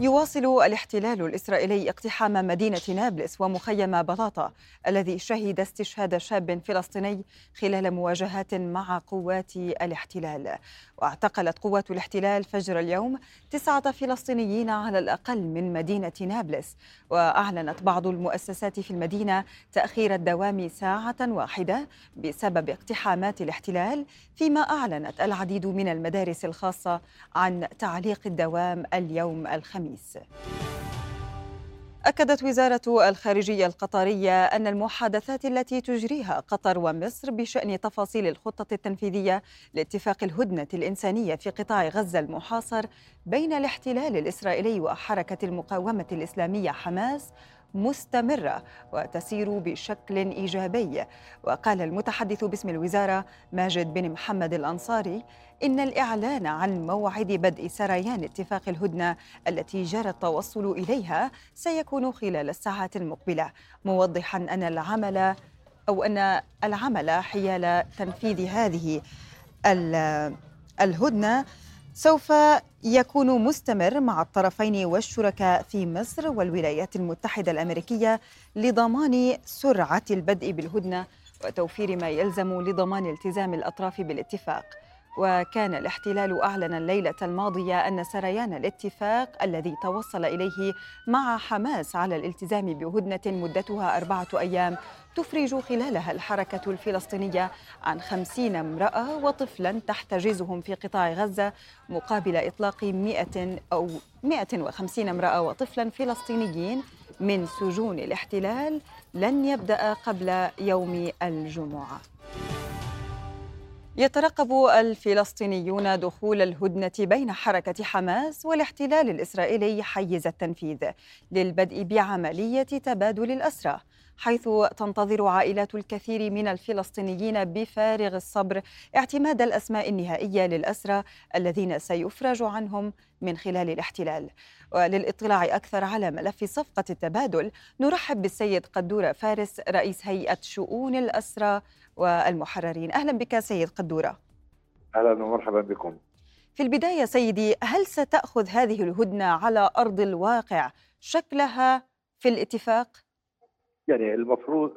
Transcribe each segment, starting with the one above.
يواصل الاحتلال الإسرائيلي اقتحام مدينة نابلس ومخيم بلاطة الذي شهد استشهاد شاب فلسطيني خلال مواجهات مع قوات الاحتلال. واعتقلت قوات الاحتلال فجر اليوم تسعة فلسطينيين على الأقل من مدينة نابلس. وأعلنت بعض المؤسسات في المدينة تأخير الدوام ساعة واحدة بسبب اقتحامات الاحتلال فيما أعلنت العديد من المدارس الخاصة عن تعليق الدوام اليوم الخميس. أكدت وزارة الخارجية القطرية أن المحادثات التي تجريها قطر ومصر بشأن تفاصيل الخطة التنفيذية لاتفاق الهدنة الإنسانية في قطاع غزة المحاصر بين الاحتلال الإسرائيلي وحركة المقاومة الإسلامية حماس مستمرة وتسير بشكل إيجابي. وقال المتحدث باسم الوزارة ماجد بن محمد الأنصاري إن الإعلان عن موعد بدء سريان اتفاق الهدنة التي جرى التوصل إليها سيكون خلال الساعات المقبلة. موضحا أن العمل أو أن العمل حيال تنفيذ هذه الهدنة سوف يكون مستمر مع الطرفين والشركاء في مصر والولايات المتحدة الأمريكية لضمان سرعة البدء بالهدنة وتوفير ما يلزم لضمان التزام الأطراف بالاتفاق. وكان الاحتلال أعلن الليلة الماضية أن سريان الاتفاق الذي توصل إليه مع حماس على الالتزام بهدنة مدتها أربعة أيام تفرج خلالها الحركة الفلسطينية عن خمسين امرأة وطفلا تحتجزهم في قطاع غزة مقابل إطلاق مئة أو مئة وخمسين امرأة وطفلا فلسطينيين من سجون الاحتلال لن يبدأ قبل يوم الجمعة. يترقب الفلسطينيون دخول الهدنة بين حركة حماس والاحتلال الإسرائيلي حيز التنفيذ للبدء بعملية تبادل الأسرى. حيث تنتظر عائلات الكثير من الفلسطينيين بفارغ الصبر اعتماد الأسماء النهائية للأسرى الذين سيفرج عنهم من خلال الاحتلال. وللاطلاع أكثر على ملف صفقة التبادل نرحب بالسيد قدورة فارس رئيس هيئة شؤون الأسرى والمحررين. أهلا بك سيد قدورة أهلا ومرحبا بكم. في البداية سيدي هل ستأخذ هذه الهدنة على أرض الواقع شكلها في الاتفاق؟ يعني المفروض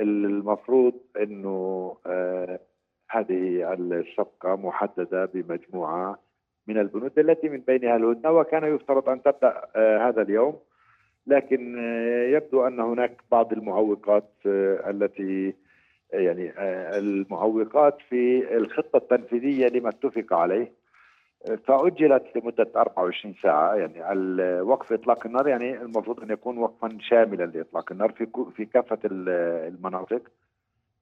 المفروض إنه آه هذه الصفقه محددة بمجموعة من البنود التي من بينها الهدنة وكان يفترض أن تبدأ آه هذا اليوم. لكن آه يبدو أن هناك بعض المعوقات التي يعني المعوقات في الخطة التنفيذية لما اتفق عليه. فأجلت لمدة 24 ساعة يعني وقف إطلاق النار يعني المفروض أن يكون وقفا شاملا لإطلاق النار في في كافة المناطق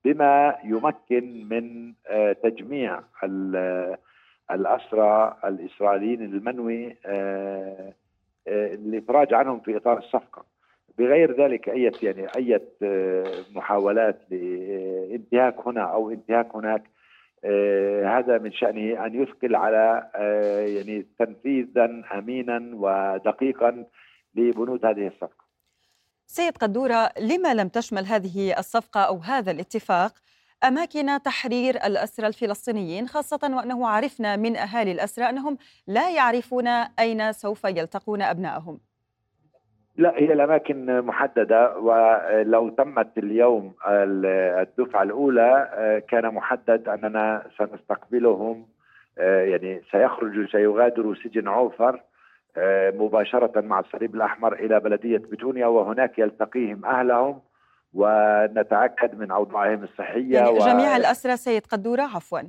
بما يمكن من آه، تجميع الأسرى الإسرائيليين المنوي آه، الإفراج عنهم في إطار الصفقة. بغير ذلك أي يعني أي محاولات لانتهاك هنا أو انتهاك هناك آه هذا من شأنه أن يثقل على آه يعني تنفيذا أمينا ودقيقا لبنود هذه الصفقة. سيد قدورة لما لم تشمل هذه الصفقة أو هذا الاتفاق أماكن تحرير الأسرى الفلسطينيين خاصة وأنه عرفنا من أهالي الأسرى أنهم لا يعرفون أين سوف يلتقون أبنائهم؟ لا هي الأماكن محددة ولو تمت اليوم الدفعة الأولى كان محدد أننا سنستقبلهم يعني سيخرجوا سيغادروا سجن عوفر مباشرة مع الصليب الأحمر إلى بلدية بتونيا وهناك يلتقيهم أهلهم ونتأكد من أوضاعهم الصحية يعني جميع و... الأسرى سيد قدوره عفوا.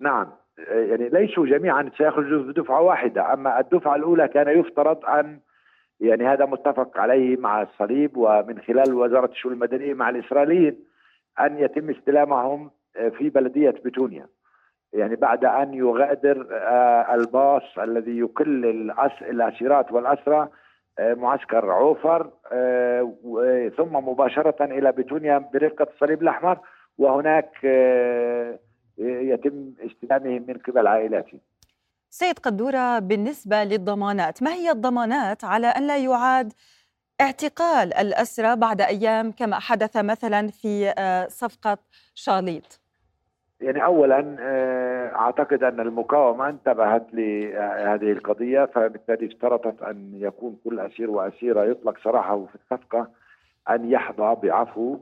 نعم. يعني ليسوا جميعا سيخرجوا في دفعه واحدة أما الدفعة الأولى كان يفترض أن يعني هذا متفق عليه مع الصليب ومن خلال وزارة الشؤون المدنية مع الإسرائيليين أن يتم استلامهم آه، في بلدية بتونيا. يعني بعد أن يغادر آه، الباص الذي يقل الأسيرات والأسرى آه، معسكر عوفر ثم مباشرة إلى بتونيا برفقة الصليب الأحمر وهناك يتم استلامهم من قبل عائلاتهم سيد قدورة بالنسبة للضمانات ما هي الضمانات على أن لا يعاد اعتقال الأسرى بعد أيام كما حدث مثلا في آه، صفقة شاليط يعني اولا آه، أعتقد أن المقاومة انتبهت لهذه القضية فبالتالي اشترطت أن يكون كل أسير وأسيرة يطلق سراحه في الصفقة أن يحظى بعفو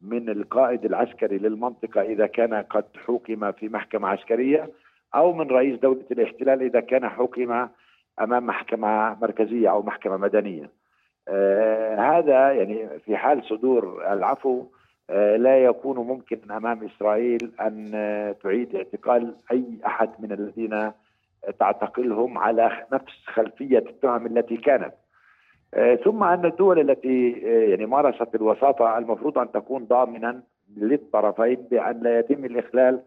من القائد العسكري للمنطقة إذا كان قد حكم في محكمة عسكرية. أو من رئيس دولة الاحتلال إذا كان حكم أمام محكمة مركزية أو محكمة مدنية. آه هذا يعني في حال صدور العفو آه لا يكون ممكن أمام إسرائيل أن آه تعيد اعتقال أي أحد من الذين تعتقلهم على نفس خلفية التهم التي كانت. آه، ثم أن الدول التي آه، يعني مارست الوساطة المفروض أن تكون ضامنا للطرفين بأن لا يتم الإخلال آه،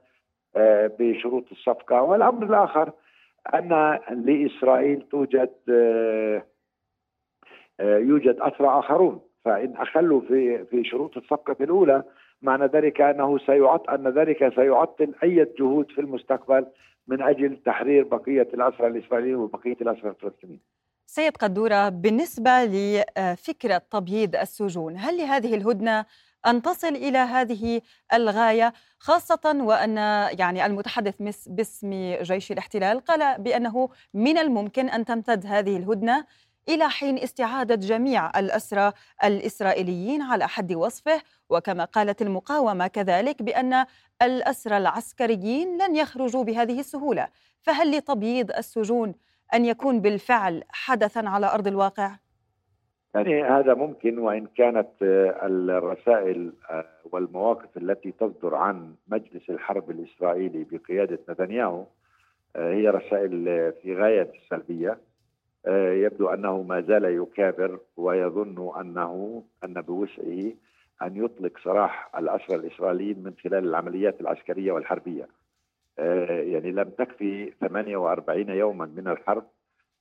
بشروط الصفقة. والأمر الآخر أن لإسرائيل توجد يوجد أسرى آخرون. فإن أخلوا في في شروط الصفقة الأولى معنى ذلك أنه سيعط أن ذلك سيعطل أي جهود في المستقبل من أجل تحرير بقية الأسرى الإسرائيليين وبقية الأسرى الفلسطينيين. سيد قدورة بالنسبة لفكرة تبييض السجون. هل لهذه الهدنة أن تصل إلى هذه الغاية خاصة وأن يعني المتحدث باسم جيش الاحتلال قال بأنه من الممكن أن تمتد هذه الهدنة إلى حين استعادة جميع الأسرى الإسرائيليين على حد وصفه وكما قالت المقاومة كذلك بأن الأسرى العسكريين لن يخرجوا بهذه السهولة فهل لتبييض السجون أن يكون بالفعل حدثا على أرض الواقع؟ يعني هذا ممكن وإن كانت آه، الرسائل آه، والمواقف التي تصدر عن مجلس الحرب الإسرائيلي بقيادة نتنياهو آه، هي رسائل في غاية السلبية. يبدو أنه ما زال يكابر ويظن أنه أن بوسعه أن يطلق سراح الأسرى الإسرائيليين من خلال العمليات العسكرية والحربية. آه، يعني لم تكفي 48 يوما من الحرب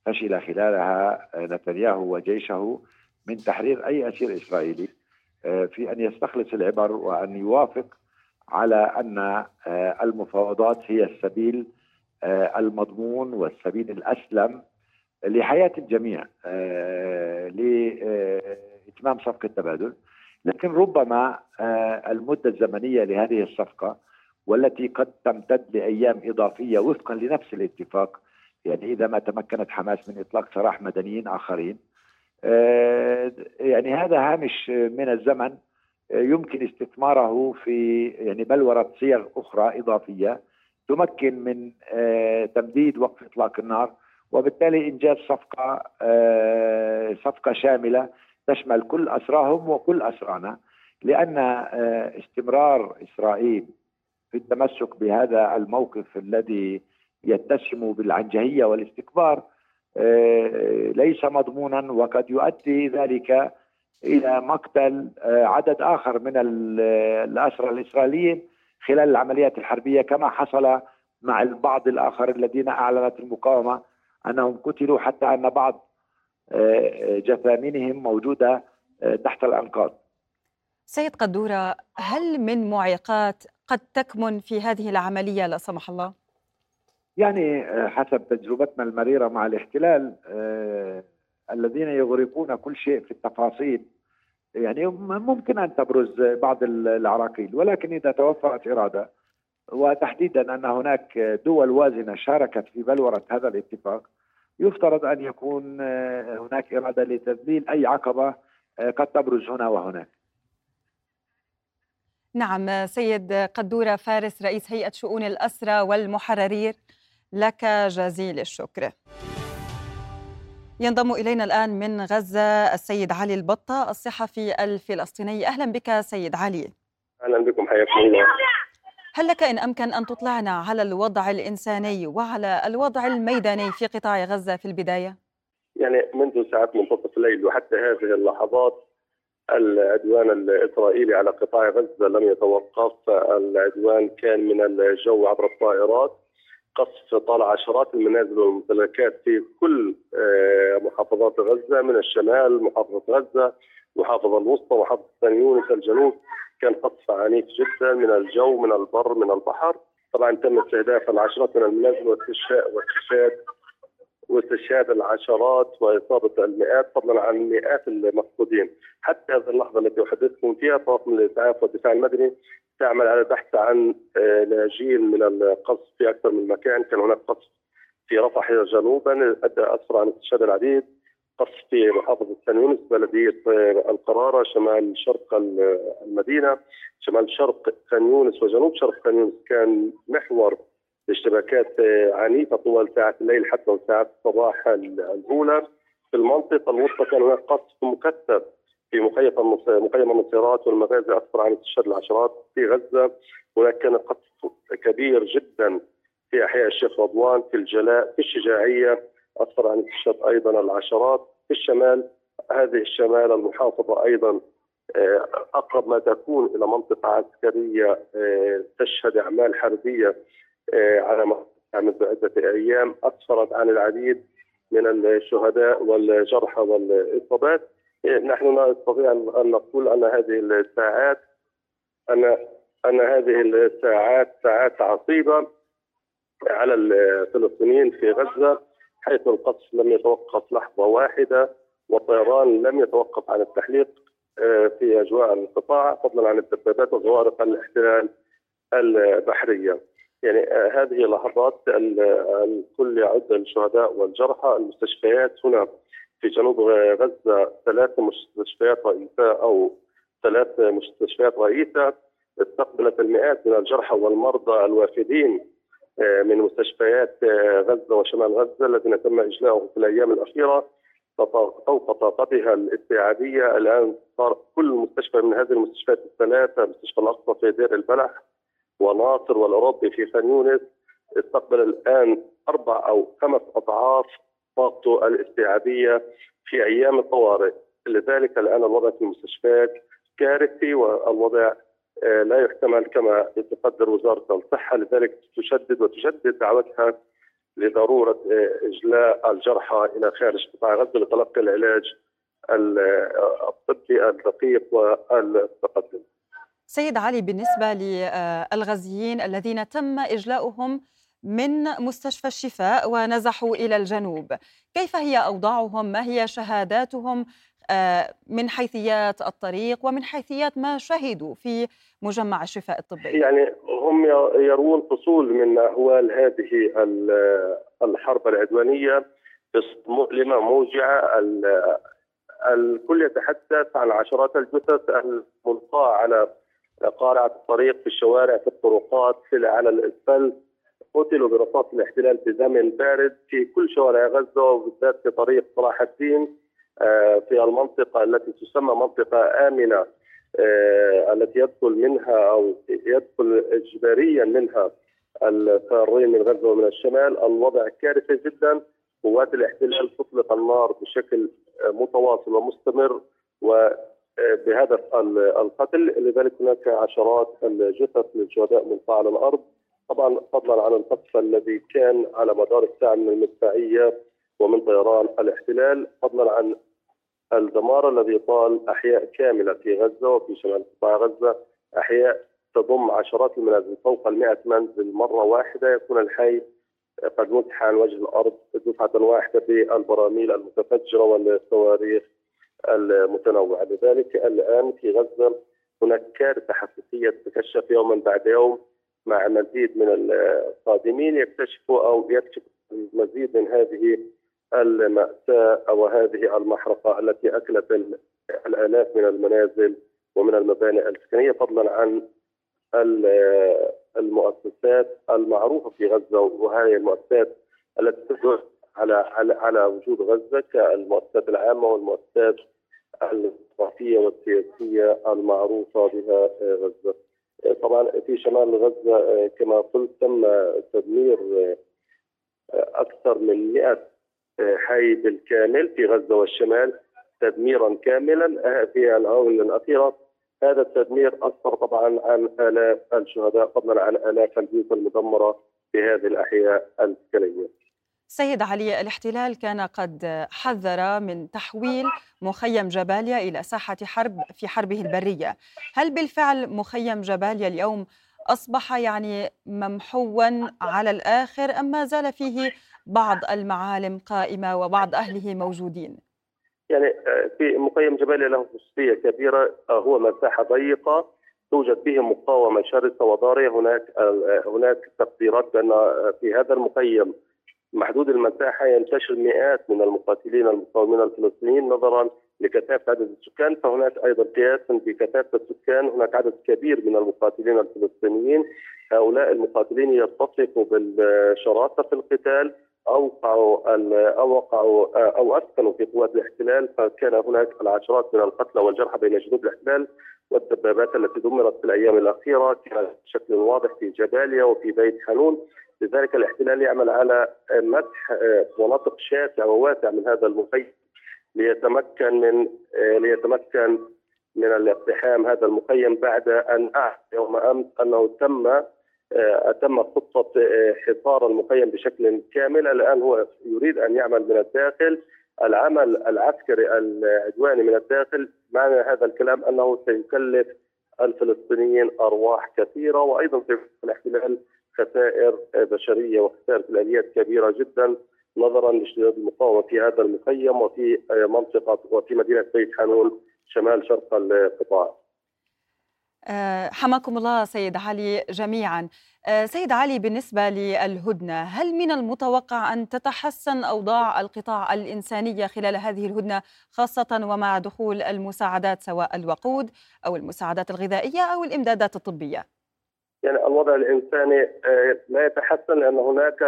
فشل خلالها نتنياهو وجيشه. من تحرير أي أسير إسرائيلي آه، في أن يستخلص العبر وأن يوافق على أن آه، المفاوضات هي السبيل المضمون والسبيل الأسلم لحياة الجميع لإتمام صفقة تبادل لكن ربما المدة الزمنية لهذه الصفقة والتي قد تمتد لأيام إضافية وفقا لنفس الاتفاق يعني إذا ما تمكنت حماس من إطلاق سراح مدنيين آخرين آه، يعني هذا هامش من الزمن آه، يمكن استثماره في يعني بلورة صيغ أخرى إضافية تمكن من آه، تمديد وقف إطلاق النار وبالتالي إنجاز صفقة صفقة شاملة تشمل كل أسراهم وكل أسرانا لأن استمرار إسرائيل في التمسك بهذا الموقف الذي يتسم بالعنجهية والاستكبار آه، ليس مضمونا وقد يؤدي ذلك إلى مقتل آه، عدد آخر من الأسرى الإسرائيليين خلال العمليات الحربية كما حصل مع البعض الآخر الذين أعلنت المقاومة أنهم قتلوا حتى أن بعض آه، جثامينهم موجودة تحت الأنقاض. سيد قدورة هل من معيقات قد تكمن في هذه العملية لا سمح الله؟ يعني آه، حسب تجربتنا المريرة مع الاحتلال آه الذين يغرقون كل شيء في التفاصيل. يعني ممكن أن تبرز بعض العراقيل ولكن إذا توفرت إرادة وتحديدا أن هناك دول وازنة شاركت في بلورة هذا الاتفاق يفترض أن يكون آه، هناك إرادة لتذليل أي عقبة قد تبرز هنا وهناك. نعم سيد قدورة فارس رئيس هيئة شؤون الأسرى والمحررين. لك جزيل الشكر. ينضم إلينا الآن من غزة السيد علي البطة الصحفي الفلسطيني. أهلا بك سيد علي. أهلا بكم حياكم الله. هل لك إن أمكن أن تطلعنا على الوضع الإنساني وعلى الوضع الميداني في قطاع غزة في البداية؟ يعني منذ ساعات منتصف الليل وحتى هذه اللحظات العدوان الإسرائيلي على قطاع غزة لم يتوقف، العدوان كان من الجو عبر الطائرات. قصف طال عشرات المنازل والممتلكات في كل آه، محافظات غزة من الشمال محافظة غزة المحافظه الوسطى محافظة ثاني يونس الجنوب. كان قصف عنيف جدا من الجو من البر من البحر. طبعا تم استهداف العشرات من المنازل واستشهاد واستشهاد العشرات وإصابة المئات فضلا عن مئات المفقودين. حتى هذه اللحظة التي أحدثكم فيها طاقم الإسعاف والدفاع المدني تعمل على البحث عن آه، لاجئين من القصف في أكثر من مكان. كان هناك قصف في رفح جنوبا أدى أسرع عن استشهاد العديد. قصف في محافظة سان يونس بلدية آه، القرارة شمال شرق المدينة. شمال شرق سان يونس وجنوب شرق سان يونس. كان محور لاشتباكات آه، عنيفة طوال ساعات الليل حتى ساعات الصباح الأولى. في المنطقة الوسطى كان هناك قصف مكثف في مخيم مخيم النصيرات والمغازي أسفر عن استشهاد العشرات في غزة هناك كان قصف كبير جدا في أحياء الشيخ رضوان في الجلاء في الشجاعية أسفر عن استشهاد أيضا العشرات. في الشمال هذه الشمال المحافظة أيضا آه، أقرب ما تكون إلى منطقة عسكرية آه، تشهد أعمال حربية آه، على منذ عده أيام. أسفرت عن العديد من الشهداء والجرحى والإصابات. نحن نستطيع ان نقول أن هذه الساعات ان أن هذه الساعات ساعات عصيبة على الفلسطينيين في غزة حيث القصف لم يتوقف لحظة واحدة والطيران لم يتوقف عن التحليق آه، في أجواء القطاع فضلا عن الدبابات وزوارق الاحتلال البحرية. يعني آه، هذه لحظات الكل يعد الشهداء والجرحى المستشفيات هنا في جنوب غزة ثلاث مستشفيات رئيسة أو ثلاث مستشفيات رئيسة استقبلت المئات من الجرحى والمرضى الوافدين آه، من مستشفيات آه، غزة وشمال غزة الذين تم إجلاؤهم في الأيام الأخيرة. فوق طاقتها الاستيعابيه الآن صار كل مستشفى من هذه المستشفيات الثلاثة مستشفى الأقصى في دير البلح وناصر والأوروبي في خان يونس استقبل الآن أربع أو خمس أضعاف طاقته الاستيعابية في أيام الطوارئ لذلك الآن الوضع في المستشفيات كارثي والوضع آه، لا يحتمل كما تقدر وزارة الصحة لذلك تشدد وتجدد دعوتها لضرورة آه، إجلاء الجرحى إلى خارج قطاع غزة لتلقي العلاج آه، الطبي الدقيق والمتقدم. سيد علي بالنسبة للغزيين الذين تم إجلاؤهم من مستشفى الشفاء ونزحوا إلى الجنوب، كيف هي أوضاعهم؟ ما هي شهاداتهم؟ آه، من حيثيات الطريق ومن حيثيات ما شهدوا في مجمع الشفاء الطبي؟ يعني هم يرون فصول من أهوال هذه الحرب العدوانية مؤلمة موجعة. الكل يتحدث عن عشرات الجثث الملقاة على قارعة الطريق في الشوارع في الطرقات في على الاسفلت قتلوا برصاص الاحتلال في زمن بارد في كل شوارع غزة وبالذات في طريق صلاح الدين آه، في المنطقة التي تسمى منطقة آمنة آه، التي يدخل منها أو يدخل اجباريا منها الفارين من غزة ومن الشمال. الوضع كارثي جدا. قوات الاحتلال تطلق النار بشكل متواصل ومستمر وبهدف القتل. لذلك هناك عشرات الجثث للشهداء ملقاه على الأرض طبعا فضلا عن القصف الذي كان على مدار الساعة من المدفعية ومن طيران الاحتلال فضلا عن الدمار الذي طال أحياء كاملة في غزة وفي شمال قطاع غزة. أحياء تضم عشرات المنازل فوق ال منزل مرة واحدة. يكون الحي قد مسح عن وجه الأرض دفعة واحدة بالبراميل المتفجرة والصواريخ المتنوعة، لذلك الآن في غزة هناك كارثة حقيقية تتكشف يوما بعد يوم. مع مزيد من القادمين يكتشفوا أو يكشفوا المزيد من هذه المأساة أو هذه المحرقة التي أكلت الآلاف من المنازل ومن المباني السكنية فضلا عن المؤسسات المعروفة في غزة وهذه المؤسسات التي تدل على على على وجود غزة كالمؤسسات العامة والمؤسسات الثقافية والسياسية المعروفة بها غزة. طبعا في شمال غزة كما قلت تم تدمير أكثر من 100 حي بالكامل في غزة والشمال تدميرا كاملا. في الآونة الأخيرة هذا التدمير أثر طبعا عن آلاف الشهداء فضلا عن آلاف البيوت المدمرة في هذه الأحياء السكنية سيد علي الاحتلال كان قد حذر من تحويل مخيم جباليا إلى ساحة حرب في حربه البرية. هل بالفعل مخيم جباليا اليوم أصبح يعني ممحوا على الآخر أم ما زال فيه بعض المعالم قائمة وبعض أهله موجودين؟ يعني آه، في مخيم جباليا له خصوصية كبيرة آه، هو مساحة ضيقة توجد به مقاومة شرسة وضارية هناك آه، هناك تقديرات بأن في هذا المخيم محدود المساحة ينتشر مئات من المقاتلين المقاومين الفلسطينيين نظرا لكثافة عدد السكان فهناك أيضا قياسا بكثافة السكان. هناك عدد كبير من المقاتلين الفلسطينيين. هؤلاء المقاتلين يتصفوا بالشراسة في القتال اوقعوا أو وقعوا أو اسكنوا في قوات الاحتلال. فكان هناك العشرات من القتلى والجرحى بين جنود الاحتلال والدبابات التي دمرت في الأيام الأخيرة. كانت بشكل واضح في جباليا وفي بيت حنون. لذلك الاحتلال يعمل على مسح مناطق شاسعة وواسعة من هذا المخيم ليتمكن من ليتمكن من الاقتحام هذا المخيم بعد أن أعلن يوم أمس أنه تم آه، تم خطة آه، حصار المخيم بشكل كامل. الآن هو يريد أن يعمل من الداخل. العمل العسكري العدواني من الداخل معنى هذا الكلام أنه سيكلف الفلسطينيين أرواح كثيرة وأيضا في الاحتلال خسائر بشرية وخسائر في الاليات كبيرة جدا نظرا لاشتداد المقاومة في هذا المخيم وفي منطقة وفي مدينة بيت حانون شمال شرق القطاع. آه، حماكم الله سيد علي جميعا آه، سيد علي بالنسبة للهدنة هل من المتوقع أن تتحسن أوضاع القطاع الإنسانية خلال هذه الهدنة خاصة ومع دخول المساعدات سواء الوقود أو المساعدات الغذائية أو الإمدادات الطبية يعني الوضع الإنساني آه، لا يتحسن لأن هناك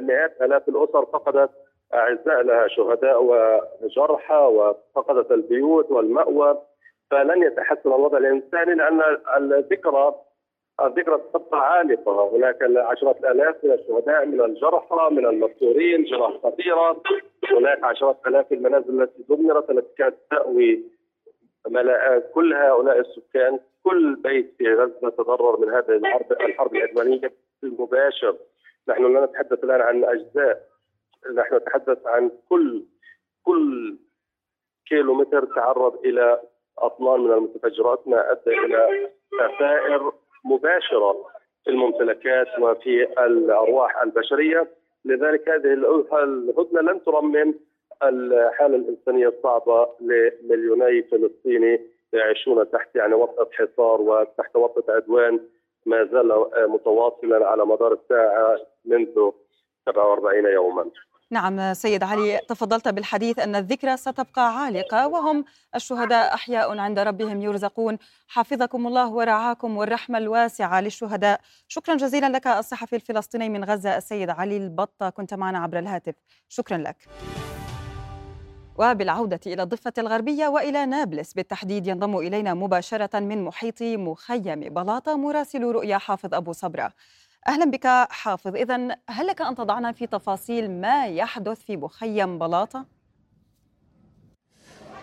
مئات آلاف الأسر فقدت أعزاء لها شهداء وجرحى وفقدت البيوت والمأوى. فلن يتحسن الوضع الإنساني لأن الذكرى الذكرى تبقى عالقة، هناك عشرات الآلاف من الشهداء من الجرحى من المذكورين جراح خطيرة، هناك عشرات آلاف المنازل التي دمرت التي كانت تأوي كل هؤلاء السكان. كل بيت في غزة تضرر من هذه الحرب الحرب العدوانية المباشر نحن لا نتحدث الآن عن أجزاء. نحن نتحدث عن كل كل كيلو متر تعرض إلى اطنان من المتفجرات. ما أدى إلى خسائر مباشرة في الممتلكات وفي الأرواح البشرية. لذلك هذه الهدنة لن ترمم الحالة الإنسانية الصعبة لمليوني فلسطيني. يعيشون تحت يعني وطأة حصار وتحت وطأة عدوان ما زال متواصلا على مدار الساعة منذ 47 يوما. نعم سيد علي تفضلت بالحديث أن الذكرى ستبقى عالقة وهم الشهداء أحياء عند ربهم يرزقون. حفظكم الله ورعاكم والرحمة الواسعة للشهداء. شكرا جزيلا لك الصحفي الفلسطيني من غزة السيد علي البطة كنت معنا عبر الهاتف. شكرا لك. وبالعودة إلى الضفة الغربية وإلى نابلس بالتحديد ينضم إلينا مباشرة من محيط مخيم بلاطة مراسل رؤيا حافظ أبو صبرة أهلا بك حافظ إذا هل لك أن تضعنا في تفاصيل ما يحدث في مخيم بلاطة؟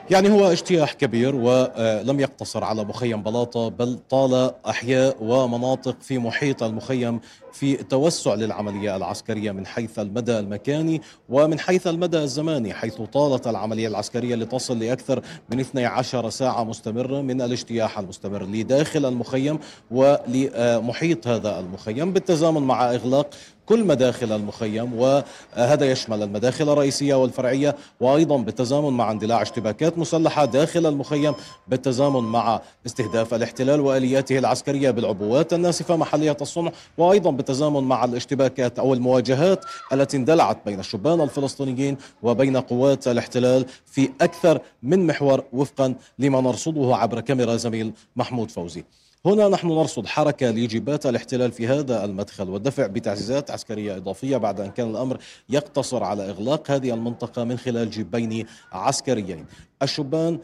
يعني هو اجتياح كبير ولم يقتصر على مخيم بلاطة بل طال أحياء ومناطق في محيط المخيم في توسع للعملية العسكرية من حيث المدى المكاني ومن حيث المدى الزماني حيث طالت العملية العسكرية لتصل لأكثر من 12 ساعة مستمرة من الاجتياح المستمر لداخل المخيم ولمحيط هذا المخيم بالتزامن مع إغلاق كل مداخل المخيم وهذا يشمل المداخل الرئيسية والفرعية وأيضا بالتزامن مع اندلاع اشتباكات مسلحة داخل المخيم بالتزامن مع استهداف الاحتلال وآلياته العسكرية بالعبوات الناسفة محلية الصنع وأيضا بالتزامن مع الاشتباكات أو المواجهات التي اندلعت بين الشبان الفلسطينيين وبين قوات الاحتلال في أكثر من محور وفقا لما نرصده عبر كاميرا زميل محمود فوزي. هنا نحن نرصد حركة لجبات الاحتلال في هذا المدخل والدفع بتعزيزات عسكرية إضافية بعد أن كان الأمر يقتصر على إغلاق هذه المنطقة من خلال جيبين عسكريين. الشبان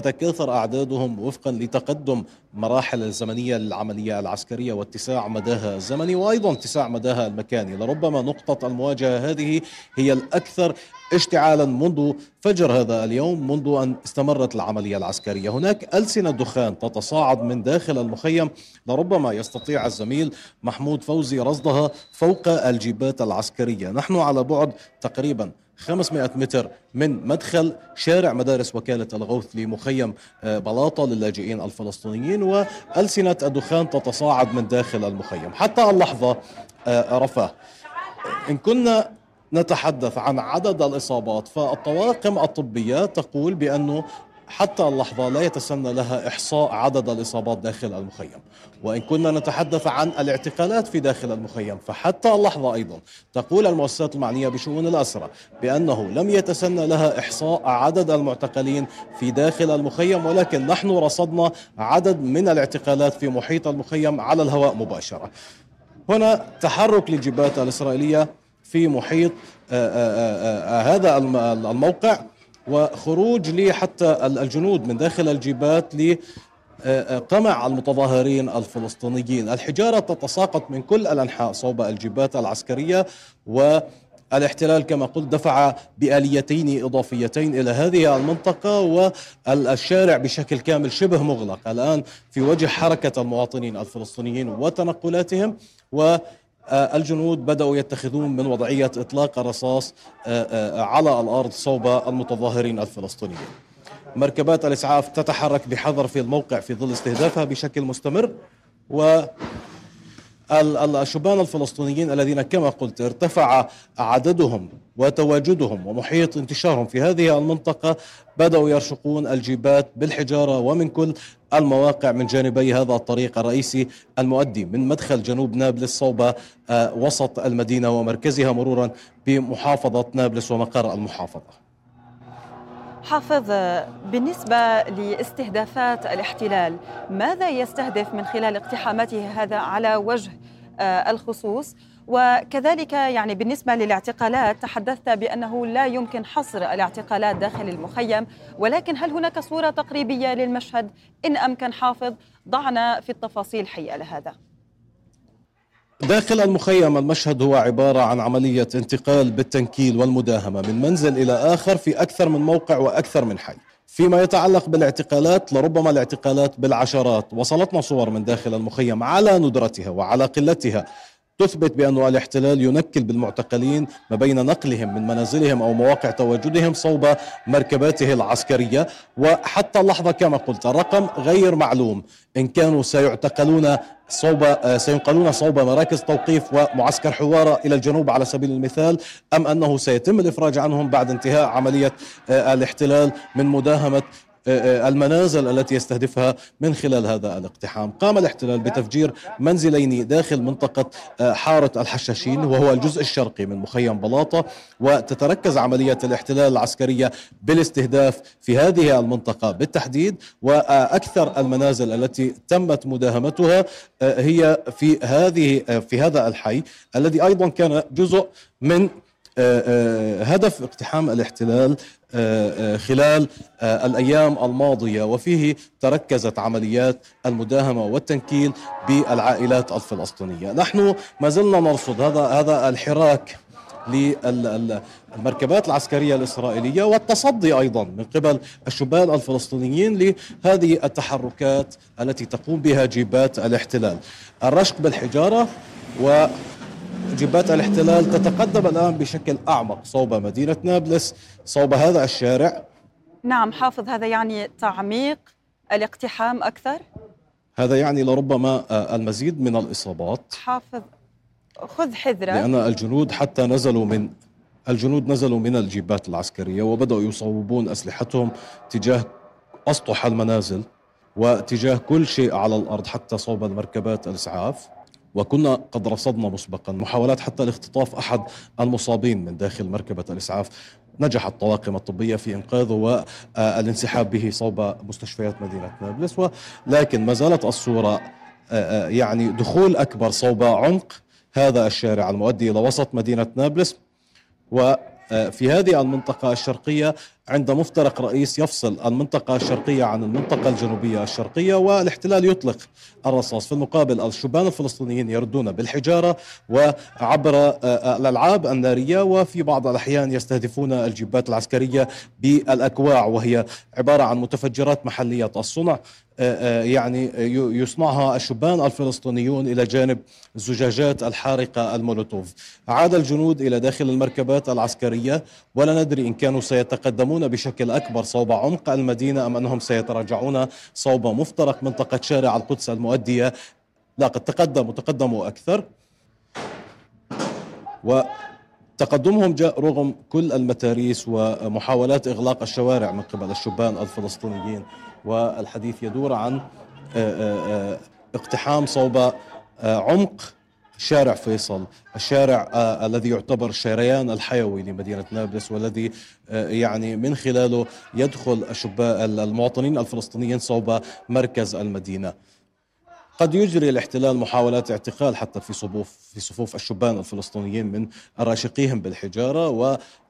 تتكاثر أعدادهم وفقا لتقدم مراحل الزمنية للعملية العسكرية واتساع مداها الزمني وأيضا اتساع مداها المكاني. لربما نقطة المواجهة هذه هي الأكثر اشتعالا منذ فجر هذا اليوم منذ أن استمرت العملية العسكرية. هناك ألسنة دخان تتصاعد من داخل المخيم. لربما يستطيع الزميل محمود فوزي رصدها فوق الجيبات العسكرية. نحن على بعد تقريبا 500 متر من مدخل شارع مدارس وكالة الغوث لمخيم آه، بلاطة للاجئين الفلسطينيين وألسنة الدخان تتصاعد من داخل المخيم. حتى اللحظة آه، رفاه إن كنا نتحدث عن عدد الإصابات فالطواقم الطبية تقول بأنه حتى اللحظة لا يتسنى لها إحصاء عدد الإصابات داخل المخيم. وإن كنا نتحدث عن الاعتقالات في داخل المخيم فحتى اللحظة أيضا تقول المؤسسات المعنية بشؤون الأسرة بأنه لم يتسنى لها إحصاء عدد المعتقلين في داخل المخيم ولكن نحن رصدنا عدد من الاعتقالات في محيط المخيم على الهواء مباشرة. هنا تحرك للجبهات الإسرائيلية في محيط آآ آآ آآ هذا الموقع. وخروج لي حتى الجنود من داخل الجيبات لقمع المتظاهرين الفلسطينيين. الحجارة تتساقط من كل الأنحاء صوب الجيبات العسكرية و الاحتلال كما قلت دفع بآليتين إضافيتين إلى هذه المنطقة والشارع بشكل كامل شبه مغلق. الآن في وجه حركة المواطنين الفلسطينيين وتنقلاتهم و آه، الجنود بدأوا يتخذون من وضعية إطلاق الرصاص آه، آه، على الأرض صوب المتظاهرين الفلسطينيين. مركبات الإسعاف تتحرك بحذر في الموقع في ظل استهدافها بشكل مستمر و الشبان الفلسطينيين الذين كما قلت ارتفع عددهم وتواجدهم ومحيط انتشارهم في هذه المنطقة بدأوا يرشقون الجيبات بالحجارة ومن كل المواقع من جانبي هذا الطريق الرئيسي المؤدي من مدخل جنوب نابلس صوب آه، وسط المدينة ومركزها مرورا بمحافظة نابلس ومقر المحافظة. حافظ بالنسبة لاستهدافات الاحتلال ماذا يستهدف من خلال اقتحاماته هذا على وجه آه، الخصوص؟ وكذلك يعني بالنسبة للاعتقالات تحدثت بأنه لا يمكن حصر الاعتقالات داخل المخيم ولكن هل هناك صورة تقريبية للمشهد؟ إن أمكن حافظ ضعنا في التفاصيل حيال هذا داخل المخيم المشهد هو عبارة عن عملية انتقال بالتنكيل والمداهمة من منزل إلى آخر في أكثر من موقع وأكثر من حي. فيما يتعلق بالاعتقالات لربما الاعتقالات بالعشرات وصلتنا صور من داخل المخيم على ندرتها وعلى قلتها. تثبت بأن الاحتلال ينكل بالمعتقلين ما بين نقلهم من منازلهم أو مواقع تواجدهم صوب مركباته العسكرية. وحتى اللحظة كما قلت الرقم غير معلوم. إن كانوا سيعتقلون صوب سينقلون صوب مراكز توقيف ومعسكر حوارة إلى الجنوب على سبيل المثال أم أنه سيتم الإفراج عنهم بعد انتهاء عملية آه، الاحتلال من مداهمة المنازل التي يستهدفها من خلال هذا الاقتحام. قام الاحتلال بتفجير منزلين داخل منطقة آه، حارة الحشاشين وهو الجزء الشرقي من مخيم بلاطة. وتتركز عملية الاحتلال العسكرية بالاستهداف في هذه المنطقة بالتحديد. وأكثر المنازل التي تمت مداهمتها هي في هذه في هذا الحي الذي أيضا كان جزء من هدف اقتحام الاحتلال آه، آه، خلال آه، الأيام الماضية وفيه تركزت عمليات المداهمة والتنكيل بالعائلات الفلسطينية، نحن ما زلنا نرصد هذا هذا الحراك للمركبات العسكرية الإسرائيلية والتصدي أيضا من قبل الشبان الفلسطينيين لهذه التحركات التي تقوم بها جيبات الاحتلال. الرشق بالحجارة و جبات الاحتلال تتقدم الآن بشكل أعمق صوب مدينة نابلس صوب هذا الشارع. نعم حافظ هذا يعني تعميق الاقتحام أكثر؟ هذا يعني لربما آه، المزيد من الإصابات. حافظ خذ حذرك لأن الجنود حتى نزلوا من الجنود نزلوا من الجيبات العسكرية وبدأوا يصوبون أسلحتهم تجاه أسطح المنازل وتجاه كل شيء على الأرض حتى صوب المركبات الإسعاف. وكنا قد رصدنا مسبقا. محاولات حتى لاختطاف أحد المصابين من داخل مركبة الإسعاف. نجح الطواقم الطبية في انقاذه والانسحاب به صوب مستشفيات مدينة نابلس. ولكن ما زالت الصورة آه، آه، يعني دخول أكبر صوب عمق هذا الشارع المؤدي إلى وسط مدينة نابلس. و في هذه المنطقة الشرقية عند مفترق رئيس يفصل المنطقة الشرقية عن المنطقة الجنوبية الشرقية والاحتلال يطلق الرصاص في المقابل. الشبان الفلسطينيين يردون بالحجارة وعبر آه، آه، الألعاب النارية وفي بعض الأحيان يستهدفون الجبات العسكرية بالأكواع وهي عبارة عن متفجرات محلية الصنع. يعني يصنعها الشبان الفلسطينيون إلى جانب الزجاجات الحارقة المولوتوف. عاد الجنود إلى داخل المركبات العسكرية ولا ندري إن كانوا سيتقدمون بشكل أكبر صوب عمق المدينة أم أنهم سيتراجعون صوب مفترق منطقة شارع القدس المؤدية لا قد تقدموا تقدموا أكثر. و تقدمهم جاء رغم كل المتاريس ومحاولات إغلاق الشوارع من قبل الشبان الفلسطينيين والحديث يدور عن آه، آه، اقتحام صوب عمق شارع فيصل. الشارع آه الذي يعتبر الشريان الحيوي لمدينة نابلس والذي آه يعني من خلاله يدخل المواطنين الفلسطينيين صوب مركز المدينة. قد يجري الاحتلال محاولات اعتقال حتى في صفوف في صفوف الشبان الفلسطينيين من راشقيهم بالحجارة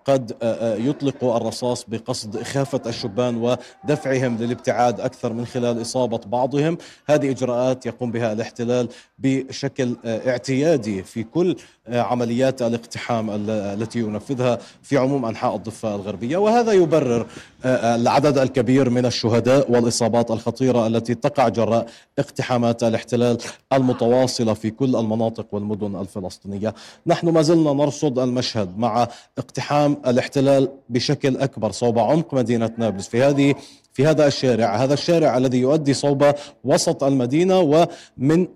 قد آه، آه، يطلق الرصاص بقصد إخافة الشبان ودفعهم للابتعاد أكثر من خلال إصابة بعضهم. هذه إجراءات يقوم بها الاحتلال بشكل آه، اعتيادي في كل عمليات الاقتحام التي ينفذها في عموم أنحاء الضفة الغربية. وهذا يبرر العدد الكبير من الشهداء والإصابات الخطيرة التي تقع جراء اقتحامات الاحتلال المتواصلة في كل المناطق والمدن الفلسطينية. نحن ما زلنا نرصد المشهد مع اقتحام الاحتلال بشكل أكبر صوب عمق مدينة نابلس. في هذه في هذا الشارع هذا الشارع الذي يؤدي صوب وسط المدينة ومن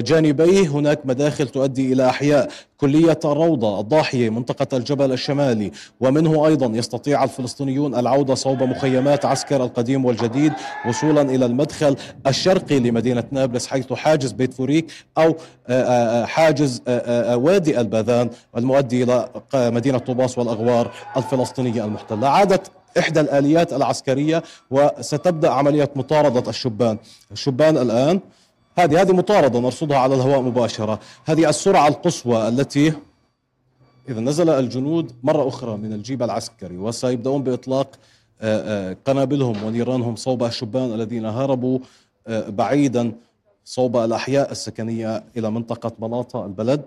جانبيه هناك مداخل تؤدي إلى أحياء. كلية الروضه الضاحية منطقة الجبل الشمالي. ومنه أيضا يستطيع الفلسطينيون العودة صوب مخيمات عسكر القديم والجديد وصولا إلى المدخل الشرقي لمدينة نابلس حيث حاجز بيت فوريك آه، حاجز وادي الباذان المؤدي إلى مدينة طوباس والأغوار الفلسطينية المحتلة. عادت إحدى الآليات العسكرية وستبدأ عملية مطاردة الشبان. الشبان الآن هذه هذه مطاردة نرصدها على الهواء مباشرة. هذه السرعة القصوى التي إذا نزل الجنود مرة أخرى من الجيب العسكري وسيبدأون بإطلاق آه، آه، قنابلهم ونيرانهم صوب الشبان الذين هربوا آه، بعيدا صوب الأحياء السكنية إلى منطقة بلاطة البلد.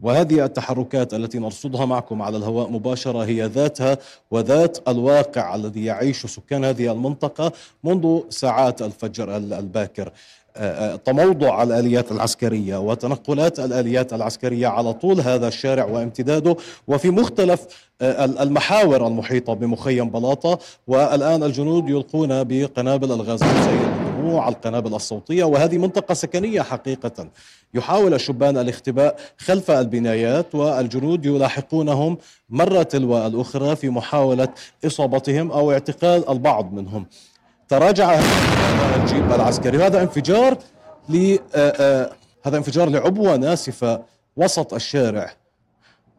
وهذه التحركات التي نرصدها معكم على الهواء مباشرة هي ذاتها وذات الواقع الذي يعيش سكان هذه المنطقة منذ ساعات الفجر الباكر. تموضع الآليات العسكرية وتنقلات الآليات العسكرية على طول هذا الشارع وامتداده وفي مختلف آه، المحاور المحيطة بمخيم بلاطة. والآن الجنود يلقون بقنابل الغاز الدموع القنابل الصوتية. وهذه منطقة سكنية حقيقة. يحاول الشبان الاختباء خلف البنايات والجنود يلاحقونهم مرة تلو الأخرى في محاولة إصابتهم أو اعتقال البعض منهم. تراجع الجيب العسكري. وهذا انفجار ل آه، آه، هذا انفجار لعبوة ناسفة وسط الشارع.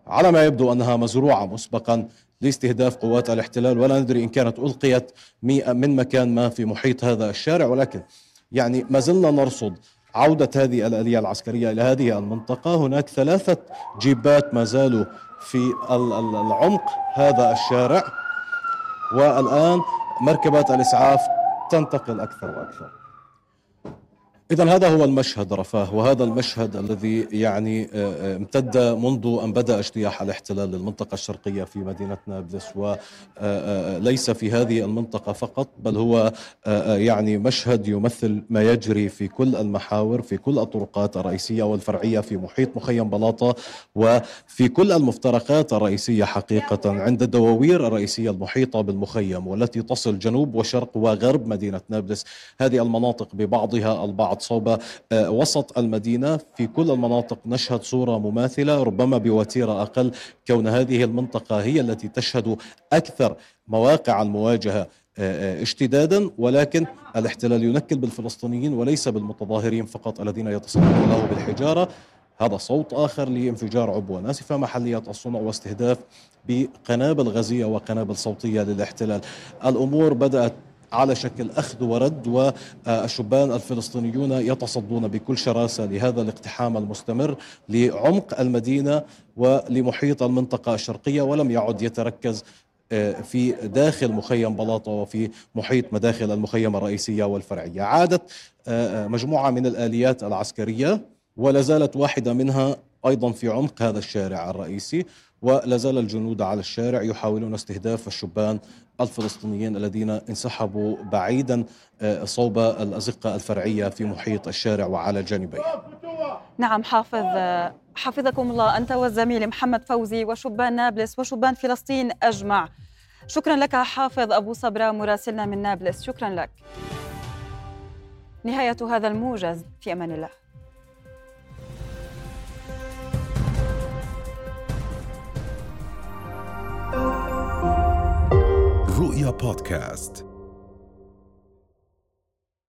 على ما يبدو أنها مزروعة مسبقا لاستهداف قوات الاحتلال ولا ندري إن كانت ألقيت من مكان ما في محيط هذا الشارع ولكن يعني ما زلنا نرصد عودة هذه الآلية العسكرية إلى هذه المنطقة. هناك ثلاثة جيبات ما زالوا في العمق هذا الشارع. والآن مركبات الإسعاف تنتقل أكثر وأكثر. إذا هذا هو المشهد رفاه وهذا المشهد الذي يعني آه، آه، امتد منذ أن بدأ اجتياح الاحتلال للمنطقة الشرقية في مدينة نابلس وليس آه، في هذه المنطقة فقط بل هو يعني مشهد يمثل ما يجري في كل المحاور في كل الطرقات الرئيسية والفرعية في محيط مخيم بلاطة وفي كل المفترقات الرئيسية حقيقة عند الدواوير الرئيسية المحيطة بالمخيم والتي تصل جنوب وشرق وغرب مدينة نابلس. هذه المناطق ببعضها البعض صوب آه، وسط المدينة. في كل المناطق نشهد صورة مماثلة ربما بوتيرة أقل. كون هذه المنطقة هي التي تشهد أكثر مواقع المواجهة آه، آه، اشتدادا. ولكن الاحتلال ينكل بالفلسطينيين وليس بالمتظاهرين فقط الذين يتصدون له بالحجارة. هذا صوت آخر لانفجار عبوة ناسفة محلية الصنع واستهداف بقنابل غازية وقنابل صوتية للاحتلال. الأمور بدأت على شكل أخذ ورد والشبان الفلسطينيون يتصدون بكل شراسة لهذا الاقتحام المستمر لعمق المدينة ولمحيط المنطقة الشرقية ولم يعد يتركز آه، في داخل مخيم بلاطة وفي محيط مداخل المخيم الرئيسية والفرعية. عادت آه، آه، مجموعة من الآليات العسكرية ولا زالت واحدة منها أيضا في عمق هذا الشارع الرئيسي. ولا زال الجنود على الشارع يحاولون استهداف الشبان الفلسطينيين الذين انسحبوا بعيدا آه، صوب الأزقة الفرعية في محيط الشارع وعلى الجانبين نعم حافظ حفظكم الله أنت والزميل محمد فوزي وشبان نابلس وشبان فلسطين أجمع. شكرا لك حافظ أبو صبرا مراسلنا من نابلس. شكرا لك. نهاية هذا الموجز في أمان الله. رؤيا بودكاست